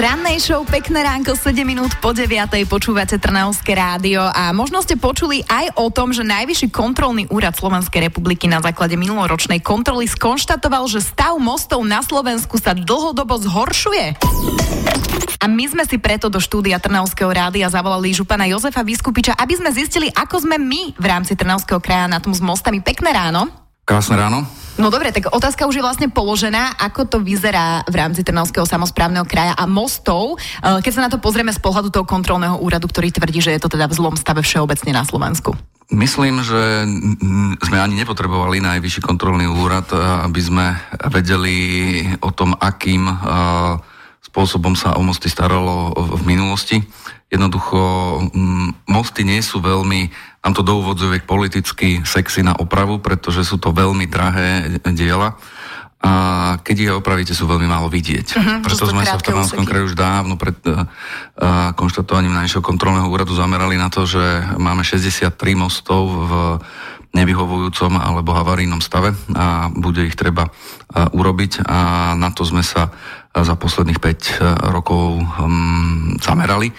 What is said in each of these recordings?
rannej show Pekné ránko 7 minút po 9. počúvate Trnavské rádio a možno ste počuli aj o tom, že Najvyšší kontrolný úrad Slovenskej republiky na základe minuloročnej kontroly skonštatoval, že stav mostov na Slovensku sa dlhodobo zhoršuje. A my sme si preto do štúdia Trnavského rádia zavolali župana Jozefa Vyskupiča, aby sme zistili, ako sme my v rámci Trnavského kraja na tom s mostami. Pekné ráno. Krásne ráno. No dobre, tak otázka už je vlastne položená, ako to vyzerá v rámci Trnavského samozprávneho kraja a mostov, eh, keď sa na to pozrieme z pohľadu toho kontrolného úradu, ktorý tvrdí, že je to teda v zlom stave všeobecne na Slovensku. Myslím, že sme ani nepotrebovali najvyšší kontrolný úrad, eh, aby sme vedeli o tom, akým eh, spôsobom sa o mosty staralo v minulosti. Jednoducho, mosty nie sú veľmi Mám to do úvodzoviek politicky sexy na opravu, pretože sú to veľmi drahé diela a keď ich opravíte, sú veľmi málo vidieť. Uh-huh, Preto sme sa v Trnavskom kraji už dávno pred uh, konštatovaním najvyššieho kontrolného úradu zamerali na to, že máme 63 mostov v nevyhovujúcom alebo havarijnom stave a bude ich treba uh, urobiť a na to sme sa za posledných 5 uh, rokov um, zamerali.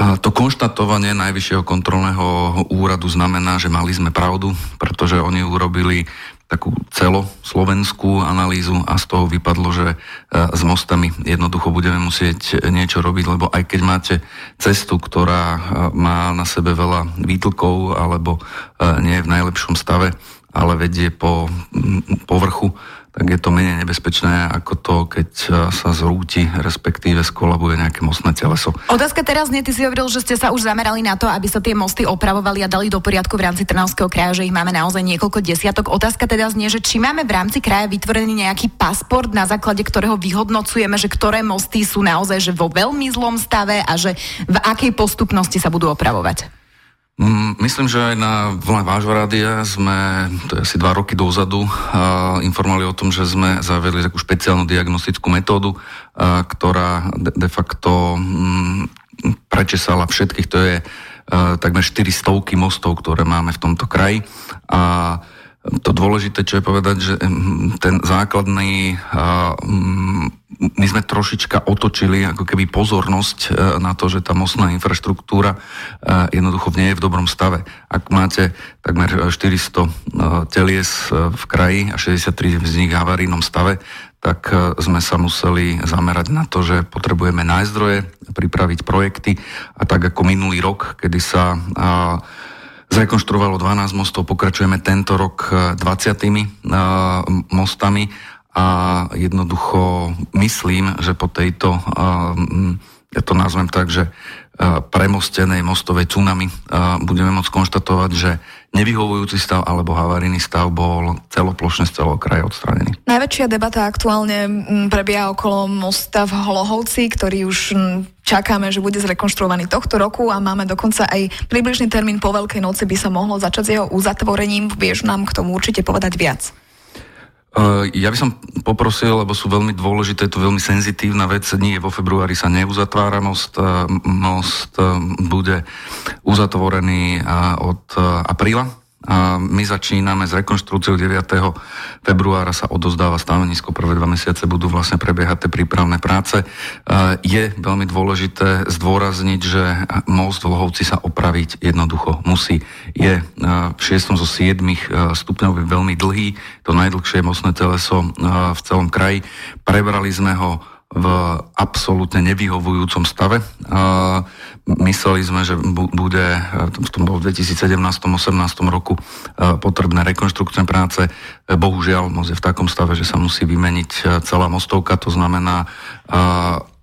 To konštatovanie Najvyššieho kontrolného úradu znamená, že mali sme pravdu, pretože oni urobili takú celoslovenskú analýzu a z toho vypadlo, že e, s mostami jednoducho budeme musieť niečo robiť, lebo aj keď máte cestu, ktorá má na sebe veľa výtlkov alebo nie je v najlepšom stave, ale vedie po povrchu, tak je to menej nebezpečné ako to, keď sa zrúti, respektíve skolabuje nejaké mostné teleso. Otázka teraz nie, ty si hovoril, že ste sa už zamerali na to, aby sa tie mosty opravovali a dali do poriadku v rámci Trnavského kraja, že ich máme naozaj niekoľko desiatok. Otázka teda znie, že či máme v rámci kraja vytvorený nejaký pasport, na základe ktorého vyhodnocujeme, že ktoré mosty sú naozaj že vo veľmi zlom stave a že v akej postupnosti sa budú opravovať. Mm, myslím, že aj na vlne vášho rádia sme, to je asi dva roky dozadu, informovali o tom, že sme zavedli takú špeciálnu diagnostickú metódu, ktorá de, facto mm, prečesala všetkých, to je takmer 400 mostov, ktoré máme v tomto kraji. A to dôležité, čo je povedať, že ten základný, my sme trošička otočili ako keby pozornosť e, na to, že tá mostná infraštruktúra e, jednoducho nie je v dobrom stave. Ak máte takmer 400 e, telies v kraji a 63 z nich v havarijnom stave, tak sme sa museli zamerať na to, že potrebujeme nájsť zdroje, pripraviť projekty a tak ako minulý rok, kedy sa Zrekonštruovalo 12 mostov, pokračujeme tento rok 20 e, e, mostami a jednoducho myslím, že po tejto, e, ja to nazvem tak, že premostenej mostovej tsunami budeme môcť konštatovať, že nevyhovujúci stav alebo havarijný stav bol celoplošne z celého kraja odstranený. Najväčšia debata aktuálne prebieha okolo mosta v Hlohovci, ktorý už čakáme, že bude zrekonštruovaný tohto roku a máme dokonca aj približný termín po Veľkej noci by sa mohlo začať s jeho uzatvorením. Vieš nám k tomu určite povedať viac? Ja by som poprosil, lebo sú veľmi dôležité, je to veľmi senzitívna vec, nie vo februári sa neuzatvára most, most bude uzatvorený od apríla a my začíname s rekonštrukciou 9. februára sa odozdáva stanovisko, prvé dva mesiace budú vlastne prebiehať tie prípravné práce. Je veľmi dôležité zdôrazniť, že most v Lohovci sa opraviť jednoducho musí. Je v 6. zo 7 stupňov veľmi dlhý, to najdlhšie mostné teleso v celom kraji. Prebrali sme ho v absolútne nevyhovujúcom stave. Mysleli sme, že bude v tom 2017-18 roku potrebné rekonštrukčné práce. Bohužiaľ, most je v takom stave, že sa musí vymeniť celá mostovka, to znamená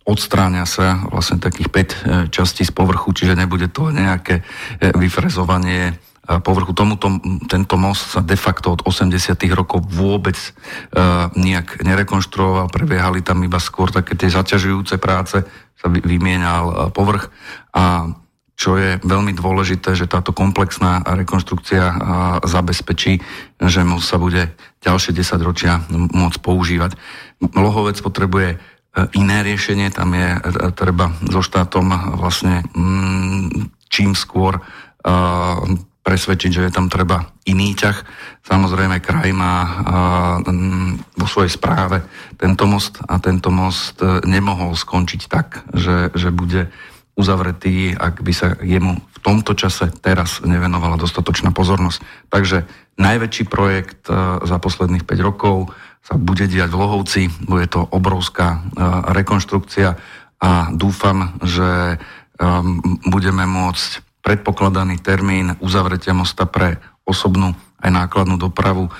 odstráňa sa vlastne takých 5 častí z povrchu, čiže nebude to nejaké e, vyfrezovanie povrchu. Tomuto, tento most sa de facto od 80. rokov vôbec uh, nejak nerekonštruoval, prebiehali tam iba skôr také tie zaťažujúce práce, sa vymienal uh, povrch a čo je veľmi dôležité, že táto komplexná rekonštrukcia uh, zabezpečí, že most sa bude ďalšie 10 ročia môcť používať. Lohovec potrebuje iné riešenie, tam je treba so štátom vlastne mm, čím skôr presvedčiť, že je tam treba iný ťah. Samozrejme, kraj má vo svojej správe tento most a tento most e, nemohol skončiť tak, že, že bude uzavretý, ak by sa jemu v tomto čase teraz nevenovala dostatočná pozornosť. Takže najväčší projekt e, za posledných 5 rokov sa bude diať v Lohovci, bude to obrovská rekonštrukcia a dúfam, že budeme môcť predpokladaný termín uzavretia mosta pre osobnú aj nákladnú dopravu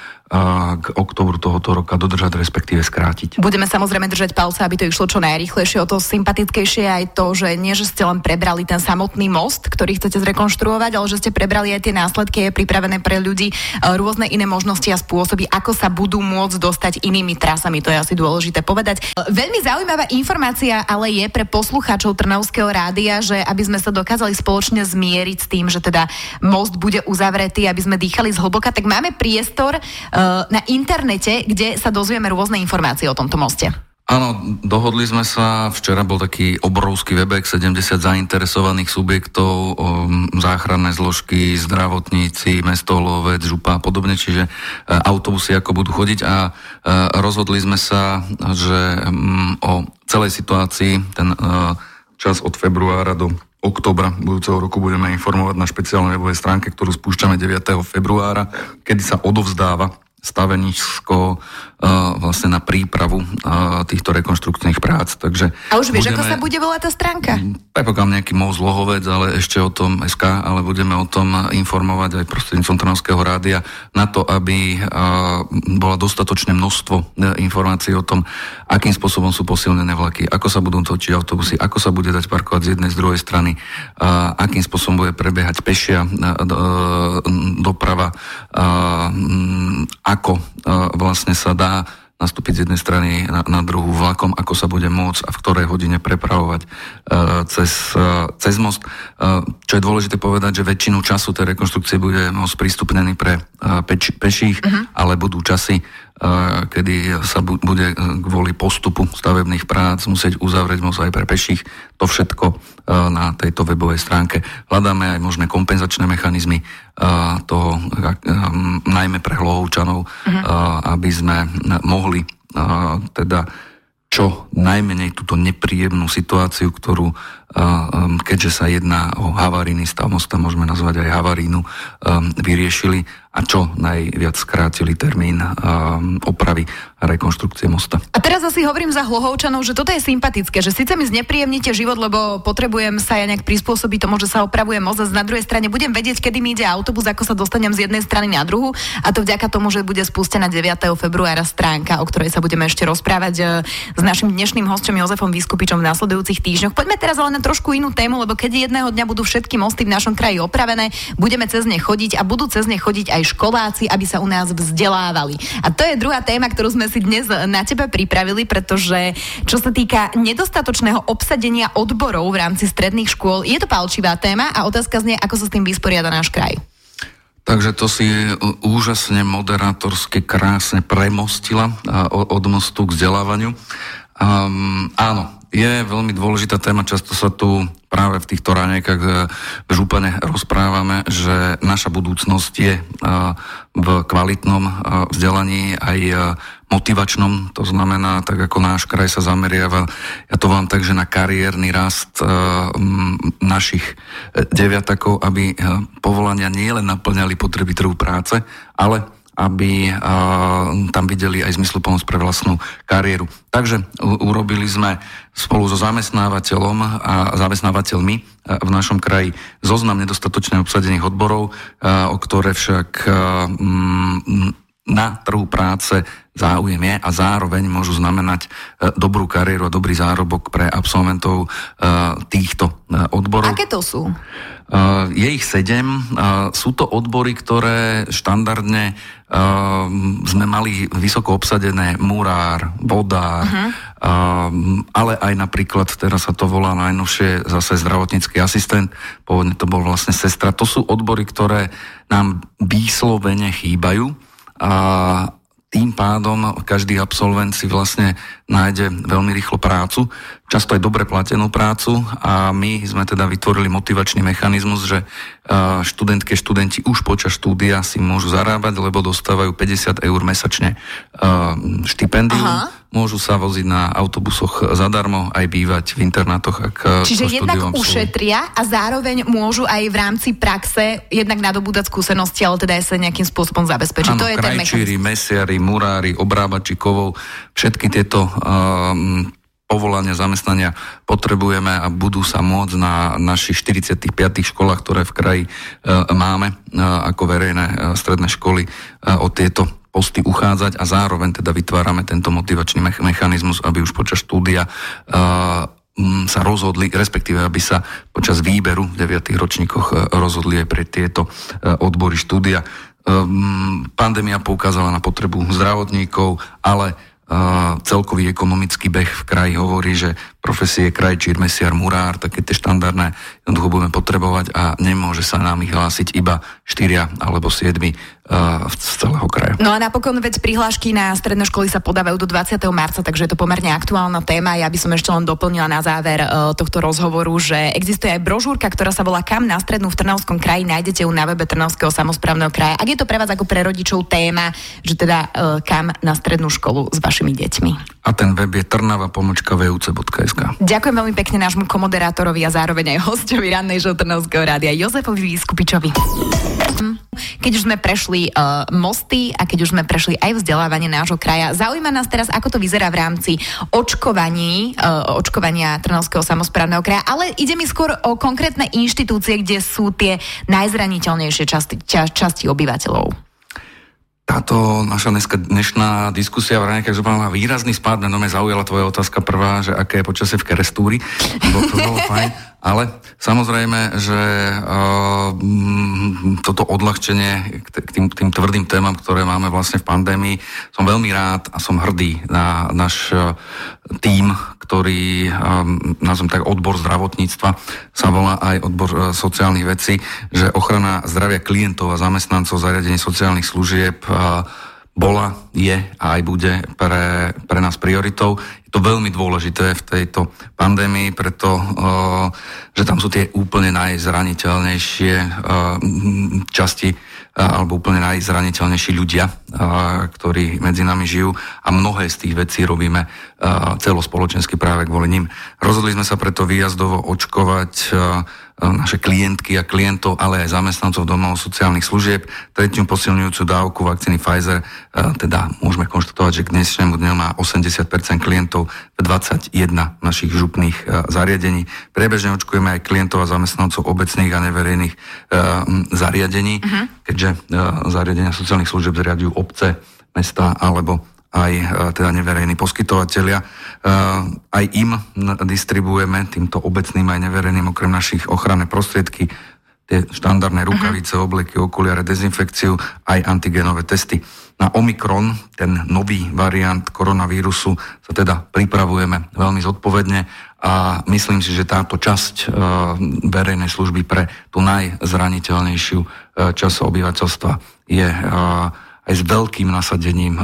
k oktobru tohoto roka dodržať, respektíve skrátiť. Budeme samozrejme držať palce, aby to išlo čo najrychlejšie, o to sympatickejšie aj to, že nie, že ste len prebrali ten samotný most, ktorý chcete zrekonštruovať, ale že ste prebrali aj tie následky, je pripravené pre ľudí e, rôzne iné možnosti a spôsoby, ako sa budú môcť dostať inými trasami. To je asi dôležité povedať. E, veľmi zaujímavá informácia ale je pre poslucháčov Trnavského rádia, že aby sme sa dokázali spoločne zmieriť s tým, že teda most bude uzavretý, aby sme dýchali zhlboka, tak máme priestor Eh, na internete, kde sa dozvieme rôzne informácie o tomto moste. Áno, dohodli sme sa, včera bol taký obrovský webek, 70 zainteresovaných subjektov, záchranné zložky, zdravotníci, mesto Lovec, župa a podobne, čiže eh, autobusy ako budú chodiť a eh, rozhodli sme sa, že mm, o celej situácii ten čas od februára do oktobra budúceho roku budeme informovať na špeciálnej webovej stránke, ktorú spúšťame 9. februára, kedy sa odovzdáva stavenisko uh, vlastne na prípravu uh, týchto rekonštrukčných prác. Takže a už vieš, budeme, ako sa bude volať tá stránka? Predpokladám nejaký most Lohovec, ale ešte o tom SK, ale budeme o tom informovať aj prostredníctvom Trnavského rádia na to, aby uh, bola dostatočné množstvo informácií o tom, akým spôsobom sú posilnené vlaky, ako sa budú točiť autobusy, ako sa bude dať parkovať z jednej, z druhej strany, akým spôsobom bude prebiehať pešia doprava, uh, ako vlastne sa dá nastúpiť z jednej strany na, na druhú vlakom, ako sa bude môcť a v ktorej hodine prepravovať uh, cez, uh, cez most. Uh, čo je dôležité povedať, že väčšinu času tej rekonštrukcie bude most prístupnený pre uh, peč, peších, uh-huh. ale budú časy, kedy sa bude kvôli postupu stavebných prác musieť uzavrieť most aj pre peších. To všetko na tejto webovej stránke. Hľadáme aj možné kompenzačné mechanizmy toho, najmä pre hlovčanov, uh-huh. aby sme mohli teda čo najmenej túto nepríjemnú situáciu, ktorú, keďže sa jedná o havaríny stav mosta, môžeme nazvať aj havarínu, vyriešili a čo najviac skrátili termín um, opravy a rekonštrukcie mosta. A teraz asi hovorím za Hlohovčanov, že toto je sympatické, že síce mi znepríjemnite život, lebo potrebujem sa ja nejak prispôsobiť tomu, že sa opravuje most na druhej strane budem vedieť, kedy mi ide autobus, ako sa dostanem z jednej strany na druhú a to vďaka tomu, že bude spustená 9. februára stránka, o ktorej sa budeme ešte rozprávať e, s našim dnešným hostom Jozefom Vyskupičom v nasledujúcich týždňoch. Poďme teraz ale na trošku inú tému, lebo keď jedného dňa budú všetky mosty v našom kraji opravené, budeme cez ne chodiť a budú cez ne chodiť aj školáci, aby sa u nás vzdelávali. A to je druhá téma, ktorú sme si dnes na teba pripravili, pretože čo sa týka nedostatočného obsadenia odborov v rámci stredných škôl, je to palčivá téma a otázka znie, ako sa s tým vysporiada náš kraj. Takže to si úžasne moderátorsky krásne premostila od mostu k vzdelávaniu. Um, áno, je veľmi dôležitá téma, často sa tu práve v týchto ranejkách e, v župane rozprávame, že naša budúcnosť je e, v kvalitnom e, vzdelaní aj motivačnom, to znamená, tak ako náš kraj sa zameriava, ja to vám tak, že na kariérny rast našich deviatakov, aby povolania nielen naplňali potreby trhu práce, ale aby tam videli aj zmysluplnosť pre vlastnú kariéru. Takže urobili sme spolu so zamestnávateľom a zamestnávateľmi v našom kraji zoznam nedostatočne obsadených odborov, o ktoré však na trhu práce záujem je a zároveň môžu znamenať dobrú kariéru a dobrý zárobok pre absolventov týchto odborov. Aké to sú? Je ich sedem. Sú to odbory, ktoré štandardne sme mali vysoko obsadené murár, vodár, uh-huh. uh, ale aj napríklad, teraz sa to volá najnovšie zase zdravotnícky asistent, pôvodne to bol vlastne sestra. To sú odbory, ktoré nám výslovene chýbajú. A tým pádom každý absolvent si vlastne nájde veľmi rýchlo prácu, často aj dobre platenú prácu a my sme teda vytvorili motivačný mechanizmus, že študentke, študenti už počas štúdia si môžu zarábať, lebo dostávajú 50 eur mesačne štipendium. Aha môžu sa voziť na autobusoch zadarmo, aj bývať v internátoch. Ak Čiže jednak ušetria a zároveň môžu aj v rámci praxe jednak nadobúdať skúsenosti, ale teda aj sa nejakým spôsobom zabezpečiť. Ano, to je krajčíri, ten mesiari, murári, obrábači kovov, všetky tieto um, povolania, zamestnania potrebujeme a budú sa môcť na našich 45 školách, ktoré v kraji e, máme e, ako verejné e, stredné školy o tieto posty uchádzať a zároveň teda vytvárame tento motivačný mechanizmus, aby už počas štúdia sa rozhodli, respektíve aby sa počas výberu v 9. ročníkoch rozhodli aj pre tieto odbory štúdia. Um, pandémia poukázala na potrebu zdravotníkov, ale celkový ekonomický beh v kraji hovorí, že profesie krajčír, mesiar, murár, také tie štandardné jednoducho budeme potrebovať a nemôže sa nám ich hlásiť iba štyria alebo siedmi z celého kraja. No a napokon veď prihlášky na stredné školy sa podávajú do 20. marca, takže je to pomerne aktuálna téma. Ja by som ešte len doplnila na záver uh, tohto rozhovoru, že existuje aj brožúrka, ktorá sa volá Kam na strednú v Trnavskom kraji, nájdete ju na webe Trnavského samozprávneho kraja. Ak je to pre vás ako pre rodičov téma, že teda uh, kam na strednú školu s vašimi deťmi. A ten web je trnava.vuc.sk. Ďakujem veľmi pekne nášmu komoderátorovi a zároveň aj hostovi rannej Trnavského rádia Jozefovi Vyskupičovi. Keď už sme prešli uh, mosty a keď už sme prešli aj vzdelávanie nášho kraja, zaujíma nás teraz, ako to vyzerá v rámci očkovaní, uh, očkovania Trnavského samozprávneho kraja, ale ide mi skôr o konkrétne inštitúcie, kde sú tie najzraniteľnejšie časti, ča, časti obyvateľov táto naša dneska, dnešná diskusia v Ranejkách má výrazný spád, no me zaujala tvoja otázka prvá, že aké je počasie v Kerestúri, bo to bolo fajn, ale samozrejme, že uh, toto odľahčenie k tým, tým tvrdým témam, ktoré máme vlastne v pandémii, som veľmi rád a som hrdý na náš uh, tím, ktorý, um, nazvem tak odbor zdravotníctva, sa volá aj odbor uh, sociálnych vecí, že ochrana zdravia klientov a zamestnancov zariadení sociálnych služieb uh, bola, je a aj bude pre, pre nás prioritou. Je to veľmi dôležité v tejto pandémii, preto, uh, že tam sú tie úplne najzraniteľnejšie uh, časti alebo úplne najzraniteľnejší ľudia, ktorí medzi nami žijú a mnohé z tých vecí robíme celospoločensky práve kvôli nim. Rozhodli sme sa preto výjazdovo očkovať naše klientky a klientov, ale aj zamestnancov domov sociálnych služieb. Tretiu posilňujúcu dávku vakcíny Pfizer, teda môžeme konštatovať, že k dnešnému dňu má 80% klientov v 21 našich župných zariadení. Prebežne očkujeme aj klientov a zamestnancov obecných a neverejných zariadení, uh-huh. keďže zariadenia sociálnych služieb zriadujú obce, mesta alebo aj e, teda neverejní poskytovateľia. E, aj im distribuujeme týmto obecným aj neverejným okrem našich ochranné prostriedky tie štandardné mhm. rukavice, uh-huh. obleky, okuliare, dezinfekciu, aj antigenové testy. Na Omikron, ten nový variant koronavírusu, sa teda pripravujeme veľmi zodpovedne a myslím si, že táto časť uh, verejnej služby pre tú najzraniteľnejšiu časť obyvateľstva je aj s veľkým nasadením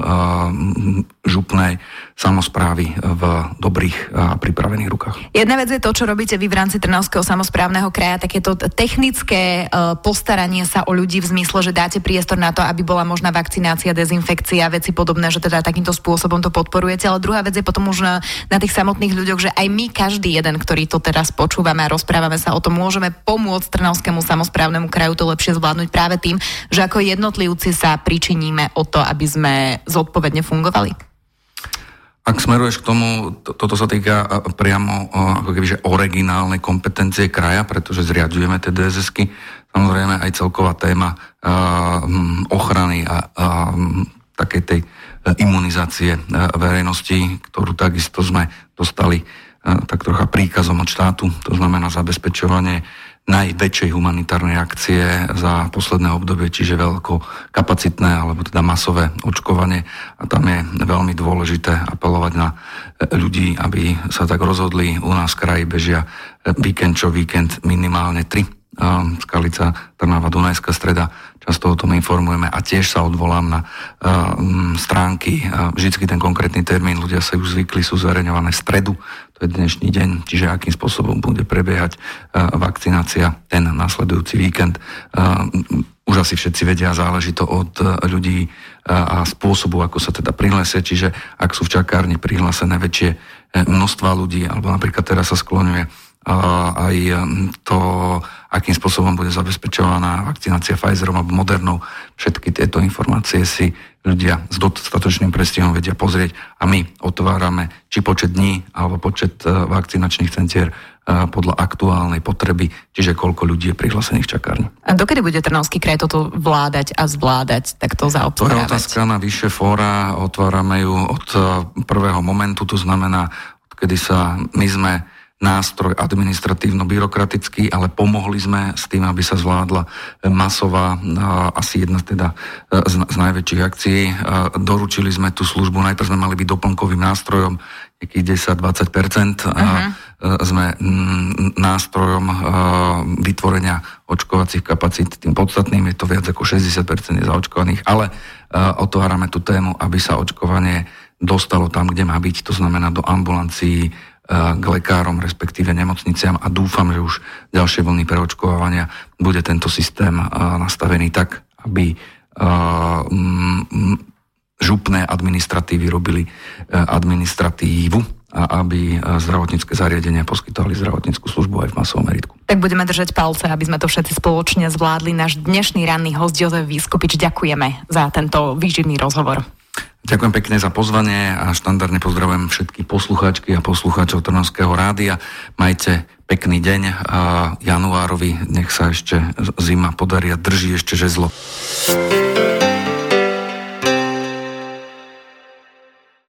župnej samozprávy v dobrých a pripravených rukách. Jedna vec je to, čo robíte vy v rámci Trnavského samozprávneho kraja, takéto technické postaranie sa o ľudí v zmysle, že dáte priestor na to, aby bola možná vakcinácia, dezinfekcia, veci podobné, že teda takýmto spôsobom to podporujete. Ale druhá vec je potom už na, na tých samotných ľuďoch, že aj my, každý jeden, ktorý to teraz počúvame a rozprávame sa o tom, môžeme pomôcť Trnavskému samozprávnemu kraju to lepšie zvládnuť práve tým, že ako jednotlivci sa pričiníme o to, aby sme zodpovedne fungovali. Ak smeruješ k tomu, to, toto sa týka priamo ako keby, že originálnej kompetencie kraja, pretože zriadujeme tie DSSky, samozrejme aj celková téma uh, ochrany a uh, takej tej imunizácie verejnosti, ktorú takisto sme dostali tak trocha príkazom od štátu, to znamená zabezpečovanie najväčšej humanitárnej akcie za posledné obdobie, čiže veľko kapacitné alebo teda masové očkovanie a tam je veľmi dôležité apelovať na ľudí, aby sa tak rozhodli. U nás v kraji bežia víkend čo víkend minimálne tri Skalica, Trnava, Dunajská streda, často o tom informujeme a tiež sa odvolám na stránky, vždycky ten konkrétny termín, ľudia sa už zvykli, sú zverejňované v stredu, to je dnešný deň, čiže akým spôsobom bude prebiehať vakcinácia ten nasledujúci víkend. Už asi všetci vedia, záleží to od ľudí a spôsobu, ako sa teda prihlásia, čiže ak sú v čakárni prihlásené väčšie množstva ľudí, alebo napríklad teraz sa skloňuje aj to, akým spôsobom bude zabezpečovaná vakcinácia Pfizerom alebo Modernou. Všetky tieto informácie si ľudia s dostatočným prestihom vedia pozrieť a my otvárame či počet dní alebo počet e, vakcinačných centier podľa aktuálnej potreby, čiže koľko ľudí je prihlásených v čakárni. A dokedy bude Trnavský kraj toto vládať a zvládať takto zaobstarávať? To je otázka na vyššie fóra, otvárame ju od e, prvého momentu, to znamená, kedy sa my sme nástroj administratívno-byrokratický, ale pomohli sme s tým, aby sa zvládla masová, asi jedna teda e, z, najväčších akcií. Doručili sme tú službu, najprv sme mali byť doplnkovým nástrojom, nejakých 10-20%. Uh-huh. Sme nástrojom vytvorenia očkovacích kapacít. Tým podstatným je to viac ako 60% nezaočkovaných, ale otvárame tú tému, aby sa očkovanie dostalo tam, kde má byť, to znamená do ambulancií, k lekárom, respektíve nemocniciam a dúfam, že už ďalšie vlny preočkovania bude tento systém nastavený tak, aby župné administratívy robili administratívu a aby zdravotnícke zariadenia poskytovali zdravotníckú službu aj v masovom meritku. Tak budeme držať palce, aby sme to všetci spoločne zvládli. Náš dnešný ranný host Jozef Vyskupič, ďakujeme za tento výživný rozhovor. Ďakujem pekne za pozvanie a štandardne pozdravujem všetky poslucháčky a poslucháčov Trnavského rádia. Majte pekný deň a januárovi nech sa ešte zima podarí a drží ešte žezlo.